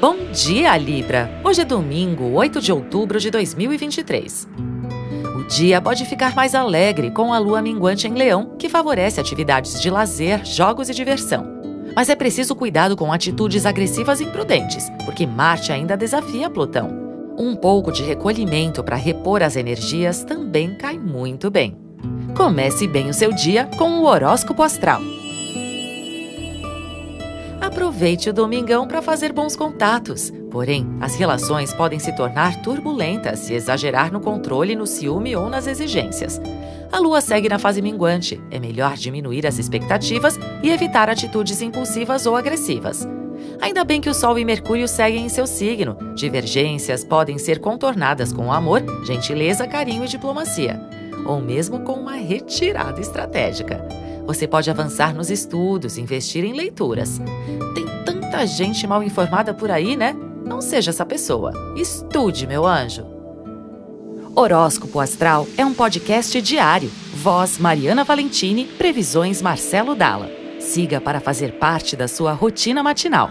Bom dia, Libra! Hoje é domingo, 8 de outubro de 2023. O dia pode ficar mais alegre com a lua minguante em Leão, que favorece atividades de lazer, jogos e diversão. Mas é preciso cuidado com atitudes agressivas e imprudentes, porque Marte ainda desafia Plutão. Um pouco de recolhimento para repor as energias também cai muito bem. Comece bem o seu dia com o horóscopo astral. Aproveite o domingão para fazer bons contatos. Porém, as relações podem se tornar turbulentas se exagerar no controle, no ciúme ou nas exigências. A lua segue na fase minguante. É melhor diminuir as expectativas e evitar atitudes impulsivas ou agressivas. Ainda bem que o Sol e Mercúrio seguem em seu signo. Divergências podem ser contornadas com amor, gentileza, carinho e diplomacia, ou mesmo com uma retirada estratégica. Você pode avançar nos estudos, investir em leituras. Tem tanta gente mal informada por aí, né? Não seja essa pessoa. Estude, meu anjo. Horóscopo Astral é um podcast diário. Voz Mariana Valentini, previsões Marcelo Dalla. Siga para fazer parte da sua rotina matinal.